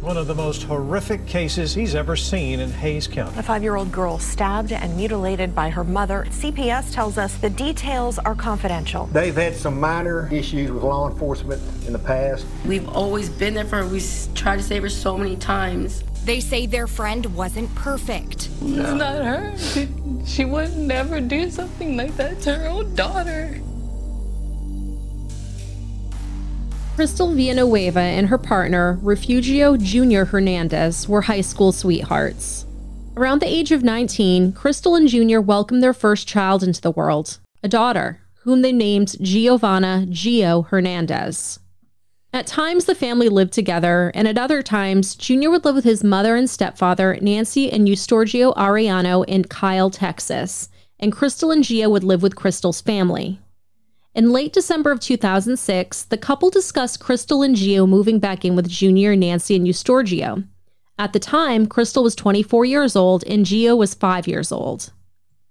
One of the most horrific cases he's ever seen in Hays County. A five year old girl stabbed and mutilated by her mother. CPS tells us the details are confidential. They've had some minor issues with law enforcement in the past. We've always been there for her. We tried to save her so many times. They say their friend wasn't perfect. It's not her. She, she would never do something like that to her own daughter. Krystle Villanueva and her partner, Refugio Jr. Hernandez, were high school sweethearts. Around the age of 19, Krystle and Jr. welcomed their first child into the world, a daughter, whom they named Giovanna Gio Hernandez. At times, the family lived together, and at other times, Jr. would live with his mother and stepfather, Nancy and Eustorgio Arellano, in Kyle, Texas, and Krystle and Gio would live with Krystle's family. In late December of 2006, the couple discussed Krystle and Gio moving back in with Junior, Nancy, and Eustorgio. At the time, Krystle was 24 years old and Gio was 5 years old.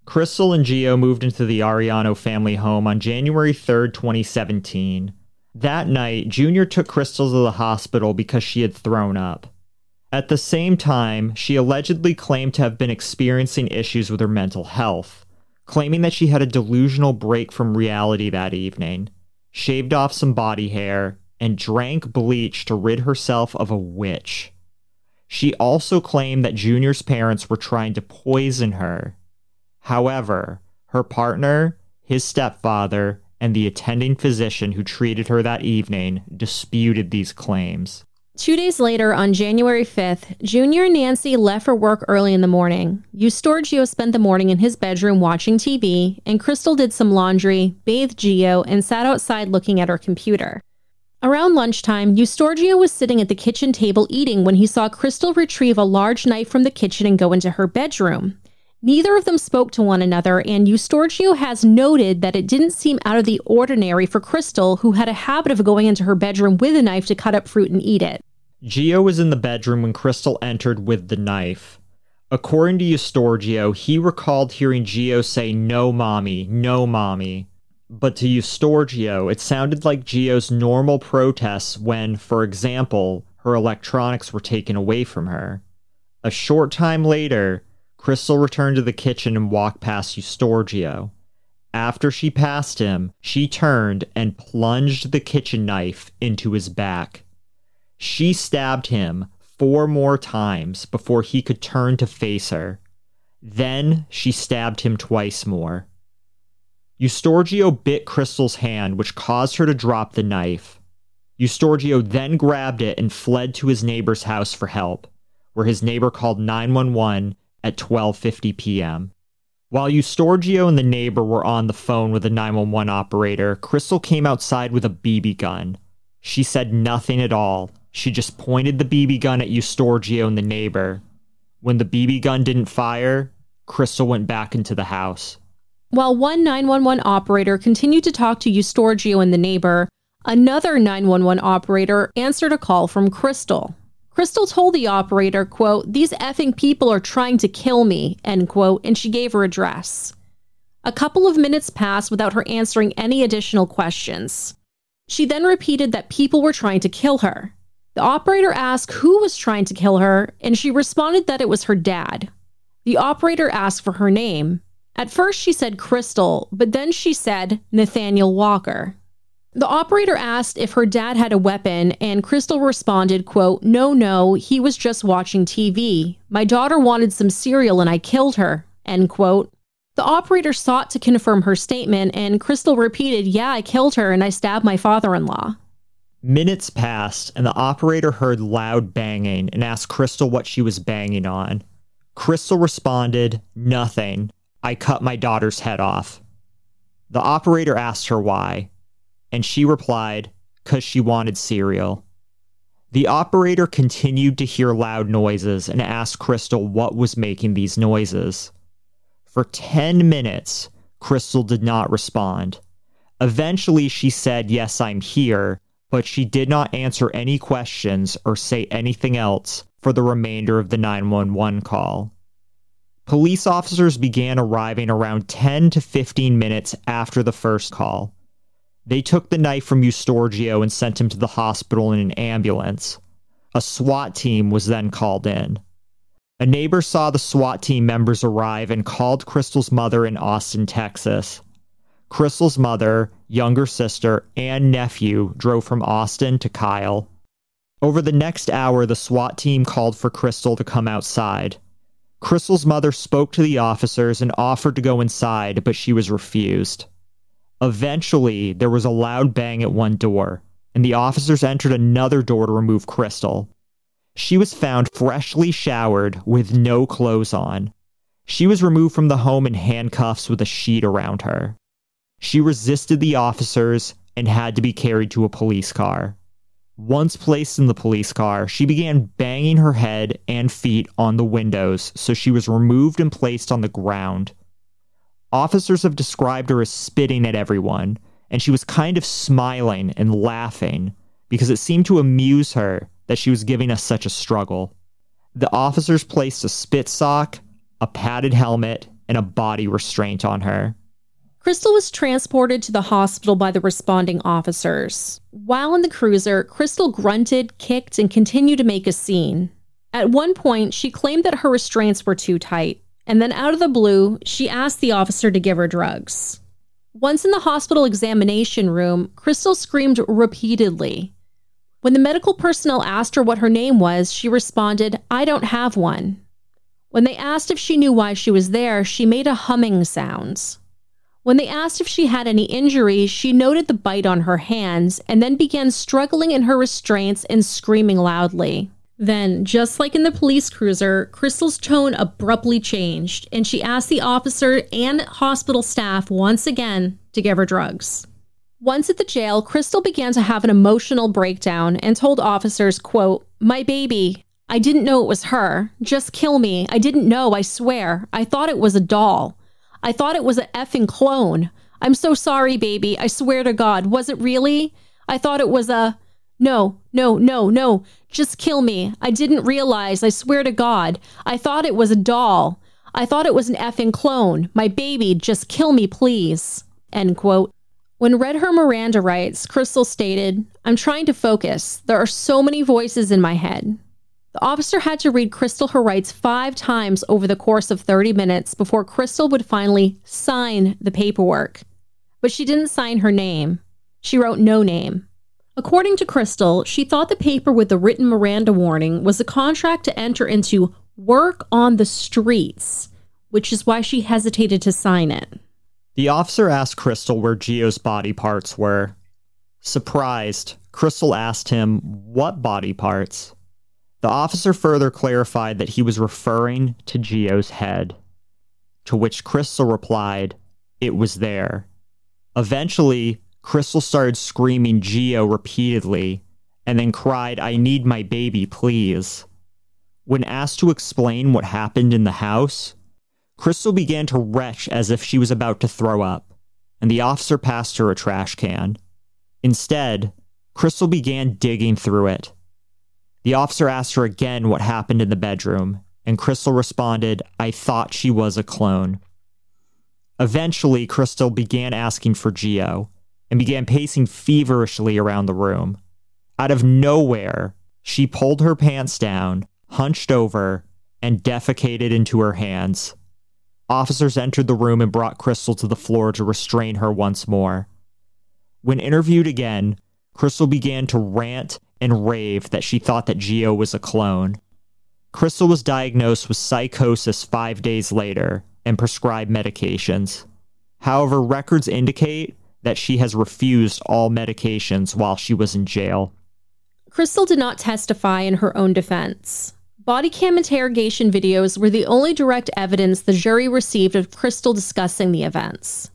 Krystle and Gio moved into the Arellano family home on January 3, 2017. That night, Junior took Krystle to the hospital because she had thrown up. At the same time, she allegedly claimed to have been experiencing issues with her mental health claiming that she had a delusional break from reality that evening, shaved off some body hair, and drank bleach to rid herself of a witch. She also claimed that Junior's parents were trying to poison her. However, her partner, his stepfather, and the attending physician who treated her that evening disputed these claims. Two days later, on January 5th, Junior and Nancy left for work early in the morning. Eustorgio spent the morning in his bedroom watching TV, and Krystle did some laundry, bathed Gio, and sat outside looking at her computer. Around lunchtime, Eustorgio was sitting at the kitchen table eating when he saw Krystle retrieve a large knife from the kitchen and go into her bedroom. Neither of them spoke to one another, and Eustorgio has noted that it didn't seem out of the ordinary for Krystle, who had a habit of going into her bedroom with a knife to cut up fruit and eat it. Gio was in the bedroom when Krystle entered with the knife. According to Eustorgio, he recalled hearing Gio say, No, mommy, no, mommy. But to Eustorgio, it sounded like Gio's normal protests when, for example, her electronics were taken away from her. A short time later, Krystle returned to the kitchen and walked past Eustorgio. After she passed him, she turned and plunged the kitchen knife into his back. She stabbed him four more times before he could turn to face her. Then she stabbed him twice more. Eustorgio bit Krystle's hand, which caused her to drop the knife. Eustorgio then grabbed it and fled to his neighbor's house for help, where his neighbor called 911 at 12:50 p.m. While Eustorgio and the neighbor were on the phone with the 911 operator, Krystle came outside with a BB gun. She said nothing at all she just pointed the BB gun at Eustorgio and the neighbor. When the BB gun didn't fire, Krystle went back into the house. While one 911 operator continued to talk to Eustorgio and the neighbor, another 911 operator answered a call from Krystle. Krystle told the operator, quote, These effing people are trying to kill me, end quote, and she gave her address. A couple of minutes passed without her answering any additional questions. She then repeated that people were trying to kill her. The operator asked who was trying to kill her, and she responded that it was her dad. The operator asked for her name. At first, she said Krystle, but then she said Nathaniel Walker. The operator asked if her dad had a weapon, and Krystle responded, quote, No, no, he was just watching TV. My daughter wanted some cereal and I killed her, end quote. The operator sought to confirm her statement, and Krystle repeated, Yeah, I killed her and I stabbed my father in law. Minutes passed, and the operator heard loud banging and asked Krystle what she was banging on. Krystle responded, Nothing. I cut my daughter's head off. The operator asked her why, and she replied, Because she wanted cereal. The operator continued to hear loud noises and asked Krystle what was making these noises. For 10 minutes, Krystle did not respond. Eventually, she said, Yes, I'm here, but she did not answer any questions or say anything else for the remainder of the 911 call. Police officers began arriving around 10 to 15 minutes after the first call. They took the knife from Eustorgio and sent him to the hospital in an ambulance. A SWAT team was then called in. A neighbor saw the SWAT team members arrive and called Krystle's mother in Austin, Texas. Krystle's mother, younger sister, and nephew drove from Austin to Kyle. Over the next hour, the SWAT team called for Krystle to come outside. Krystle's mother spoke to the officers and offered to go inside, but she was refused. Eventually, there was a loud bang at one door, and the officers entered another door to remove Krystle. She was found freshly showered with no clothes on. She was removed from the home in handcuffs with a sheet around her. She resisted the officers and had to be carried to a police car. Once placed in the police car, she began banging her head and feet on the windows, so she was removed and placed on the ground. Officers have described her as spitting at everyone, and she was kind of smiling and laughing because it seemed to amuse her that she was giving us such a struggle. The officers placed a spit sock, a padded helmet, and a body restraint on her. Krystle was transported to the hospital by the responding officers. While in the cruiser, Krystle grunted, kicked, and continued to make a scene. At one point, she claimed that her restraints were too tight, and then out of the blue, she asked the officer to give her drugs. Once in the hospital examination room, Krystle screamed repeatedly. When the medical personnel asked her what her name was, she responded, I don't have one. When they asked if she knew why she was there, she made a humming sound. When they asked if she had any injuries, she noted the bite on her hands and then began struggling in her restraints and screaming loudly. Then, just like in the police cruiser, Krystle's tone abruptly changed, and she asked the officer and hospital staff once again to give her drugs. Once at the jail, Krystle began to have an emotional breakdown and told officers, quote, "My baby, I didn't know it was her. Just kill me. I didn't know, I swear. I thought it was a doll. I thought it was an effing clone. I'm so sorry, baby. I swear to God. Was it really? I thought it was a. No, no, no, no. Just kill me. I didn't realize. I swear to God. I thought it was a doll. I thought it was an effing clone. My baby, just kill me, please. End quote. When read her Miranda rights, Krystle stated, I'm trying to focus. There are so many voices in my head. The officer had to read Krystle her rights five times over the course of 30 minutes before Krystle would finally sign the paperwork. But she didn't sign her name. She wrote no name. According to Krystle, she thought the paper with the written Miranda warning was a contract to enter into work on the streets, which is why she hesitated to sign it. The officer asked Krystle where Gio's body parts were. Surprised, Krystle asked him what body parts. The officer further clarified that he was referring to Gio's head, to which Krystle replied, It was there. Eventually, Krystle started screaming Gio repeatedly and then cried, I need my baby, please. When asked to explain what happened in the house, Krystle began to retch as if she was about to throw up, and the officer passed her a trash can. Instead, Krystle began digging through it the officer asked her again what happened in the bedroom, and Krystle responded, I thought she was a clone. Eventually, Krystle began asking for Gio and began pacing feverishly around the room. Out of nowhere, she pulled her pants down, hunched over, and defecated into her hands. Officers entered the room and brought Krystle to the floor to restrain her once more. When interviewed again, Krystle began to rant and raved that she thought that Gio was a clone. Krystle was diagnosed with psychosis five days later and prescribed medications. However, records indicate that she has refused all medications while she was in jail. Krystle did not testify in her own defense. Body cam interrogation videos were the only direct evidence the jury received of Krystle discussing the events.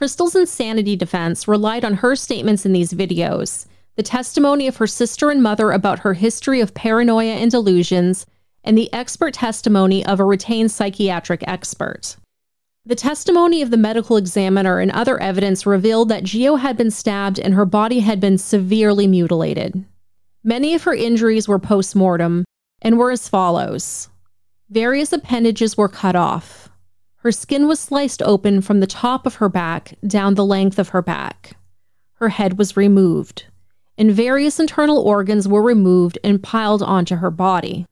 Krystle's insanity defense relied on her statements in these videos the testimony of her sister and mother about her history of paranoia and delusions, and the expert testimony of a retained psychiatric expert. The testimony of the medical examiner and other evidence revealed that Gio had been stabbed and her body had been severely mutilated. Many of her injuries were post mortem and were as follows Various appendages were cut off. Her skin was sliced open from the top of her back down the length of her back. Her head was removed and various internal organs were removed and piled onto her body.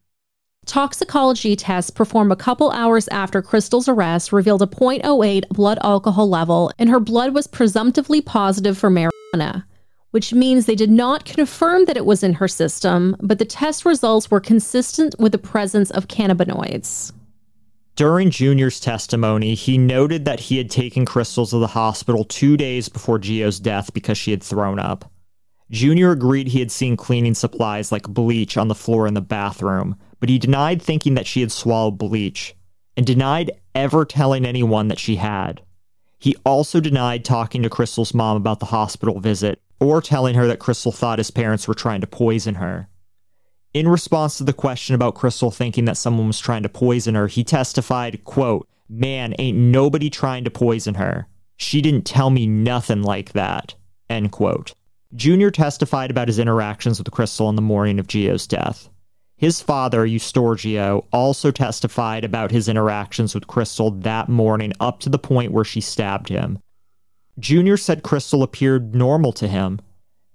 Toxicology tests performed a couple hours after Krystle's arrest revealed a 0.08 blood alcohol level, and her blood was presumptively positive for marijuana, which means they did not confirm that it was in her system, but the test results were consistent with the presence of cannabinoids. During Junior's testimony, he noted that he had taken Krystle to the hospital two days before Gio's death because she had thrown up. Junior agreed he had seen cleaning supplies like bleach on the floor in the bathroom, but he denied thinking that she had swallowed bleach and denied ever telling anyone that she had. He also denied talking to Krystle's mom about the hospital visit or telling her that Krystle thought his parents were trying to poison her. In response to the question about Krystle thinking that someone was trying to poison her, he testified, quote, Man, ain't nobody trying to poison her. She didn't tell me nothing like that. End quote. Junior testified about his interactions with Krystle on the morning of Gio's death. His father, Eustorgio, also testified about his interactions with Krystle that morning up to the point where she stabbed him. Junior said Krystle appeared normal to him.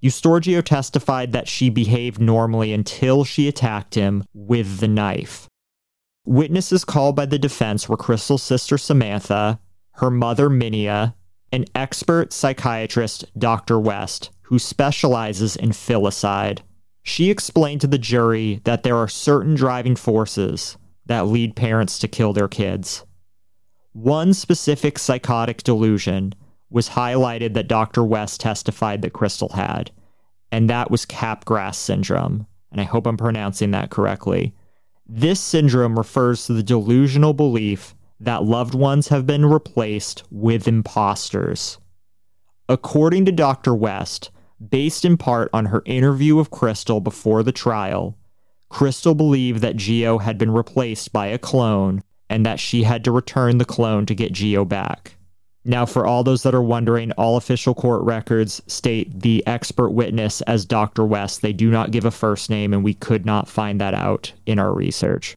Eustorgio testified that she behaved normally until she attacked him with the knife. Witnesses called by the defense were Krystle's sister Samantha, her mother Minia, and expert psychiatrist Dr. West, who specializes in filicide. She explained to the jury that there are certain driving forces that lead parents to kill their kids. One specific psychotic delusion was highlighted that Dr. West testified that Krystle had, and that was Capgras syndrome. And I hope I'm pronouncing that correctly. This syndrome refers to the delusional belief that loved ones have been replaced with imposters. According to Dr. West, based in part on her interview with Krystle before the trial, Krystle believed that Gio had been replaced by a clone and that she had to return the clone to get Gio back. Now, for all those that are wondering, all official court records state the expert witness as Dr. West. They do not give a first name, and we could not find that out in our research.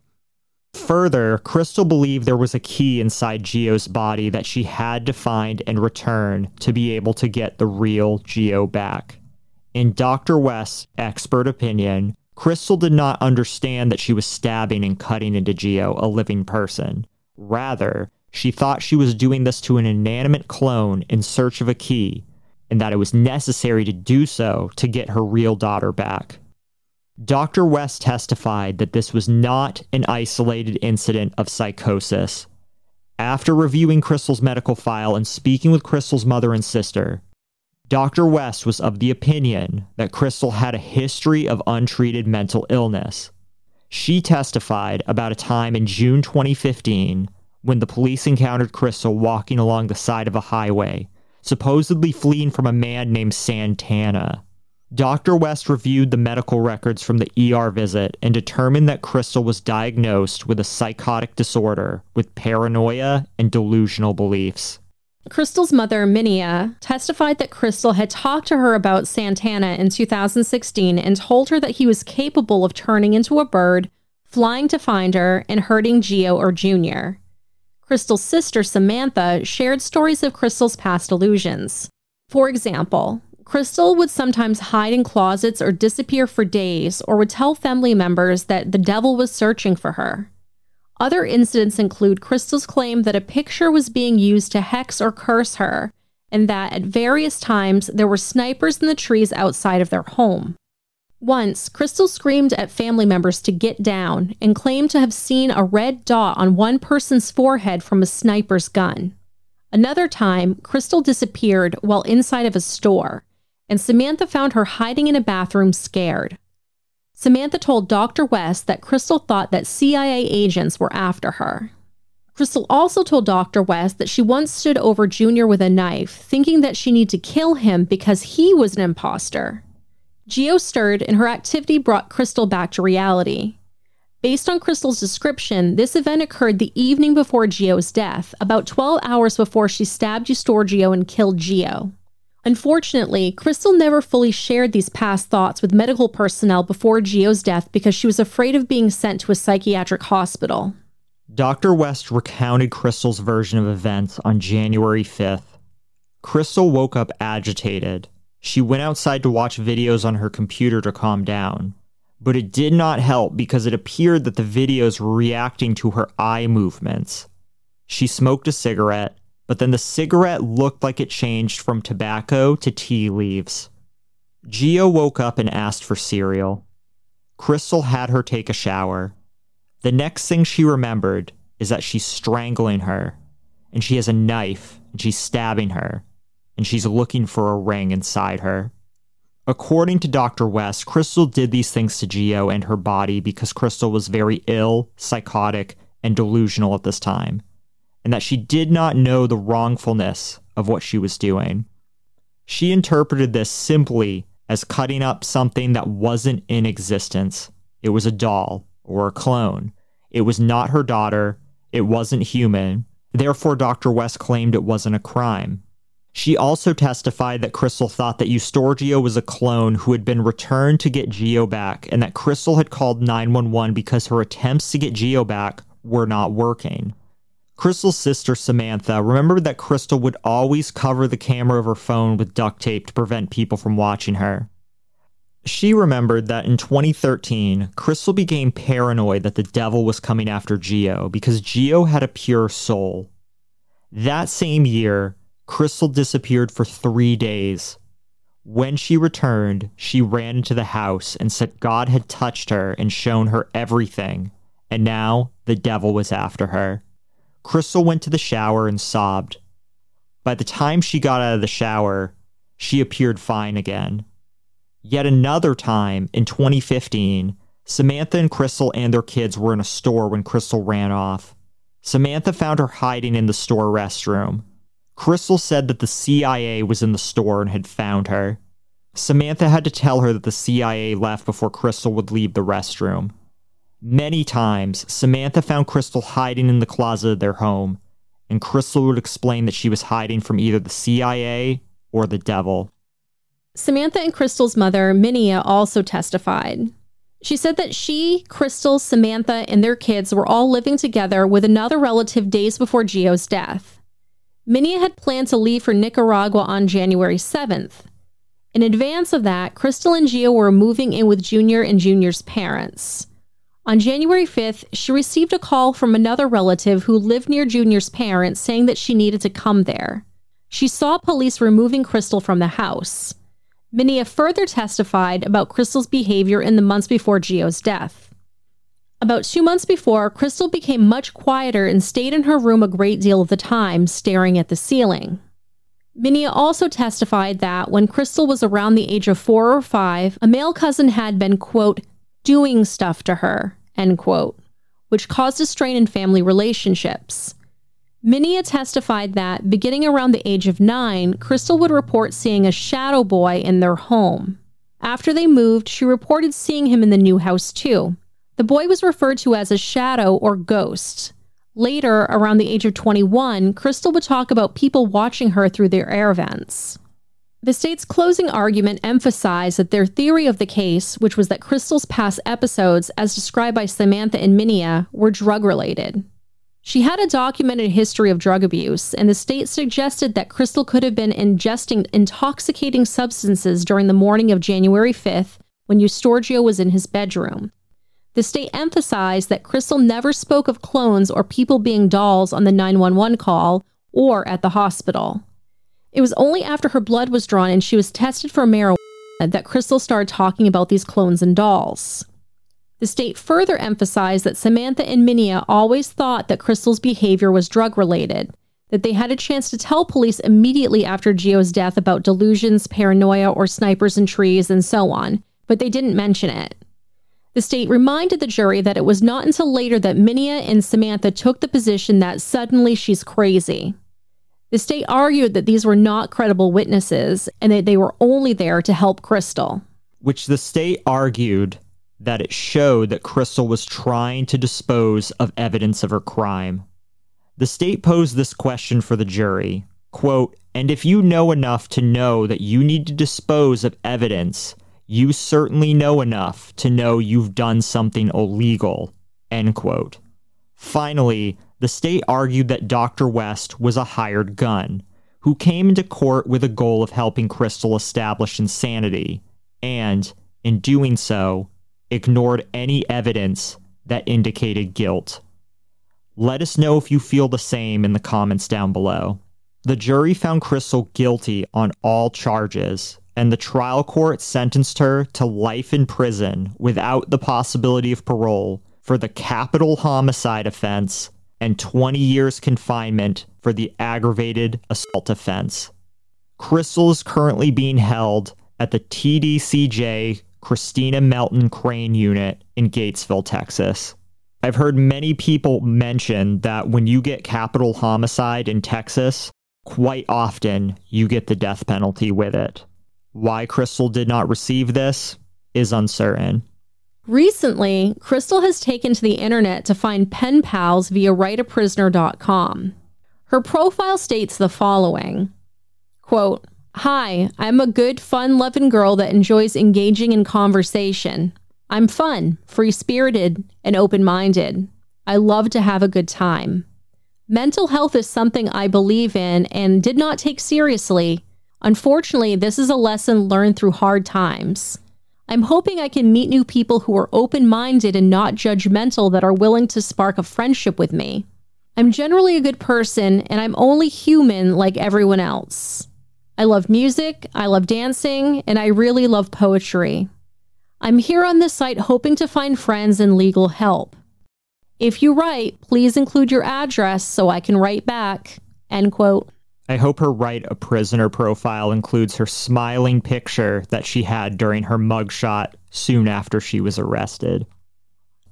Further, Krystle believed there was a key inside Gio's body that she had to find and return to be able to get the real Gio back. In Dr. West's expert opinion, Krystle did not understand that she was stabbing and cutting into Gio, a living person. Rather, she thought she was doing this to an inanimate clone in search of a key, and that it was necessary to do so to get her real daughter back. Dr. West testified that this was not an isolated incident of psychosis. After reviewing Krystle's medical file and speaking with Krystle's mother and sister, Dr. West was of the opinion that Krystle had a history of untreated mental illness. She testified about a time in June 2015 when the police encountered Krystle walking along the side of a highway, supposedly fleeing from a man named Santana. Dr. West reviewed the medical records from the ER visit and determined that Krystle was diagnosed with a psychotic disorder with paranoia and delusional beliefs. Krystle's mother, Minia, testified that Krystle had talked to her about Santana in 2016 and told her that he was capable of turning into a bird, flying to find her, and hurting Gio or Junior. Krystle's sister, Samantha, shared stories of Krystle's past illusions. For example, Krystle would sometimes hide in closets or disappear for days, or would tell family members that the devil was searching for her. Other incidents include Krystle's claim that a picture was being used to hex or curse her, and that at various times there were snipers in the trees outside of their home. Once, Krystle screamed at family members to get down and claimed to have seen a red dot on one person's forehead from a sniper's gun. Another time, Krystle disappeared while inside of a store and Samantha found her hiding in a bathroom scared. Samantha told Dr. West that Krystle thought that CIA agents were after her. Krystle also told Dr. West that she once stood over Junior with a knife, thinking that she needed to kill him because he was an imposter. Gio stirred, and her activity brought Krystle back to reality. Based on Krystle's description, this event occurred the evening before Gio's death, about 12 hours before she stabbed Eustorgio and killed Gio. Unfortunately, Krystle never fully shared these past thoughts with medical personnel before Gio's death because she was afraid of being sent to a psychiatric hospital. Dr. West recounted Krystle's version of events on January 5th. Krystle woke up agitated She went outside to watch videos on her computer to calm down, but it did not help because it appeared that the videos were reacting to her eye movements. She smoked a cigarette, but then the cigarette looked like it changed from tobacco to tea leaves. Gio woke up and asked for cereal. Krystle had her take a shower. The next thing she remembered is that she's strangling her, and she has a knife, and she's stabbing her, and she's looking for a ring inside her. According to Dr. West, Krystle did these things to Gio and her body because Krystle was very ill, psychotic, and delusional at this time, and that she did not know the wrongfulness of what she was doing. She interpreted this simply as cutting up something that wasn't in existence. It was a doll or a clone. It was not her daughter. It wasn't human. Therefore, Dr. West claimed it wasn't a crime. She also testified that Krystle thought that Eustorgio was a clone who had been returned to get Gio back, and that Krystle had called 911 because her attempts to get Gio back were not working. Krystle's sister Samantha remembered that Krystle would always cover the camera of her phone with duct tape to prevent people from watching her. She remembered that in 2013, Krystle became paranoid that the devil was coming after Gio because Gio had a pure soul. That same year, Krystle disappeared for three days. When she returned, she ran into the house and said God had touched her and shown her everything, and now the devil was after her. Krystle went to the shower and sobbed. By the time she got out of the shower, she appeared fine again. Yet another time in 2015, Samantha and Krystle and their kids were in a store when Krystle ran off. Samantha found her hiding in the store restroom. Krystle said that the CIA was in the store and had found her. Samantha had to tell her that the CIA left before Krystle would leave the restroom. Many times, Samantha found Krystle hiding in the closet of their home, and Krystle would explain that she was hiding from either the CIA or the devil. Samantha and Krystle's mother, Minia, also testified. She said that she, Krystle, Samantha, and their kids were all living together with another relative days before Gio's death. Minia had planned to leave for Nicaragua on January 7th. In advance of that, Krystle and Gio were moving in with Junior and Junior's parents. On January 5th, she received a call from another relative who lived near Junior's parents saying that she needed to come there. She saw police removing Krystle from the house. Minia further testified about Krystle's behavior in the months before Gio's death. About two months before, Krystle became much quieter and stayed in her room a great deal of the time, staring at the ceiling. Minia also testified that when Krystle was around the age of four or five, a male cousin had been, quote, doing stuff to her, end quote, which caused a strain in family relationships. Minia testified that, beginning around the age of nine, Krystle would report seeing a shadow boy in their home. After they moved, she reported seeing him in the new house too. The boy was referred to as a shadow or ghost. Later, around the age of 21, Krystle would talk about people watching her through their air vents. The state's closing argument emphasized that their theory of the case, which was that Krystle's past episodes, as described by Samantha and Minia, were drug related. She had a documented history of drug abuse, and the state suggested that Krystle could have been ingesting intoxicating substances during the morning of January 5th when Eustorgio was in his bedroom. The state emphasized that Krystle never spoke of clones or people being dolls on the 911 call or at the hospital. It was only after her blood was drawn and she was tested for marijuana that Krystle started talking about these clones and dolls. The state further emphasized that Samantha and Minia always thought that Krystle's behavior was drug related, that they had a chance to tell police immediately after Gio's death about delusions, paranoia, or snipers in trees, and so on, but they didn't mention it. The state reminded the jury that it was not until later that Minia and Samantha took the position that suddenly she's crazy. The state argued that these were not credible witnesses and that they were only there to help Krystle. Which the state argued that it showed that Krystle was trying to dispose of evidence of her crime. The state posed this question for the jury quote, And if you know enough to know that you need to dispose of evidence, you certainly know enough to know you've done something illegal. End quote. Finally, the state argued that Dr. West was a hired gun, who came into court with a goal of helping Krystle establish insanity, and, in doing so, ignored any evidence that indicated guilt. Let us know if you feel the same in the comments down below. The jury found Krystle guilty on all charges, and the trial court sentenced her to life in prison without the possibility of parole for the capital homicide offense and 20 years confinement for the aggravated assault offense. Krystle is currently being held at the TDCJ Christina Melton Crane Unit in Gatesville, Texas. I've heard many people mention that when you get capital homicide in Texas, quite often you get the death penalty with it. Why Krystle did not receive this is uncertain. Recently, Krystle has taken to the internet to find pen pals via writeaprisoner.com. Her profile states the following quote, Hi, I'm a good, fun loving girl that enjoys engaging in conversation. I'm fun, free spirited, and open minded. I love to have a good time. Mental health is something I believe in and did not take seriously. Unfortunately, this is a lesson learned through hard times. I'm hoping I can meet new people who are open minded and not judgmental that are willing to spark a friendship with me. I'm generally a good person and I'm only human like everyone else. I love music, I love dancing, and I really love poetry. I'm here on this site hoping to find friends and legal help. If you write, please include your address so I can write back. End quote. I hope her Write a Prisoner profile includes her smiling picture that she had during her mugshot soon after she was arrested.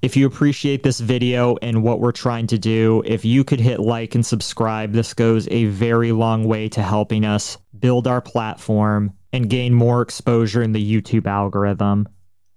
If you appreciate this video and what we're trying to do, if you could hit like and subscribe, this goes a very long way to helping us build our platform and gain more exposure in the YouTube algorithm.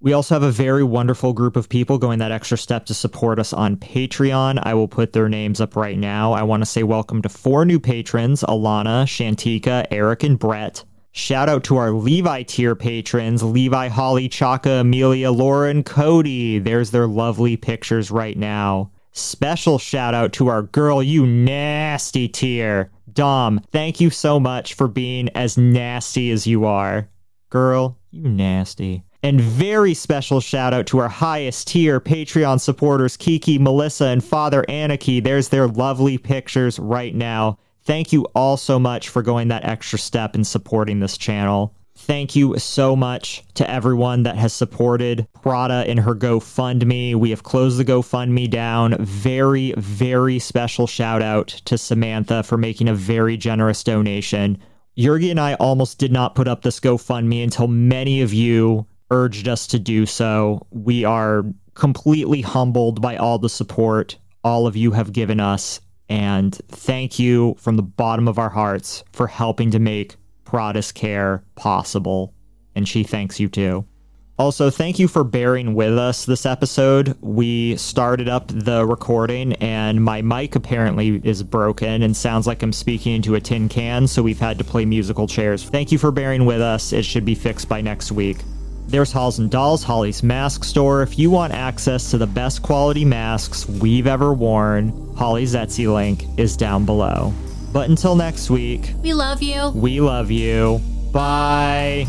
We also have a very wonderful group of people going that extra step to support us on Patreon. I will put their names up right now. I want to say welcome to four new patrons Alana, Shantika, Eric, and Brett. Shout out to our Levi tier patrons Levi, Holly, Chaka, Amelia, Lauren, Cody. There's their lovely pictures right now. Special shout out to our Girl You Nasty tier. Dom, thank you so much for being as nasty as you are. Girl, you nasty. And very special shout out to our highest tier Patreon supporters, Kiki, Melissa, and Father Anarchy. There's their lovely pictures right now. Thank you all so much for going that extra step and supporting this channel. Thank you so much to everyone that has supported Prada in her GoFundMe. We have closed the GoFundMe down. Very, very special shout out to Samantha for making a very generous donation. Yergy and I almost did not put up this GoFundMe until many of you urged us to do so. We are completely humbled by all the support all of you have given us. And thank you from the bottom of our hearts for helping to make Prada's Care possible. And she thanks you too. Also, thank you for bearing with us this episode. We started up the recording, and my mic apparently is broken and sounds like I'm speaking into a tin can, so we've had to play musical chairs. Thank you for bearing with us. It should be fixed by next week. There's Holls and Dolls, Hollie's Mask Store. If you want access to the best quality masks we've ever worn, Hollie's Etsy link is down below. But until next week, We love you. we love you. Bye.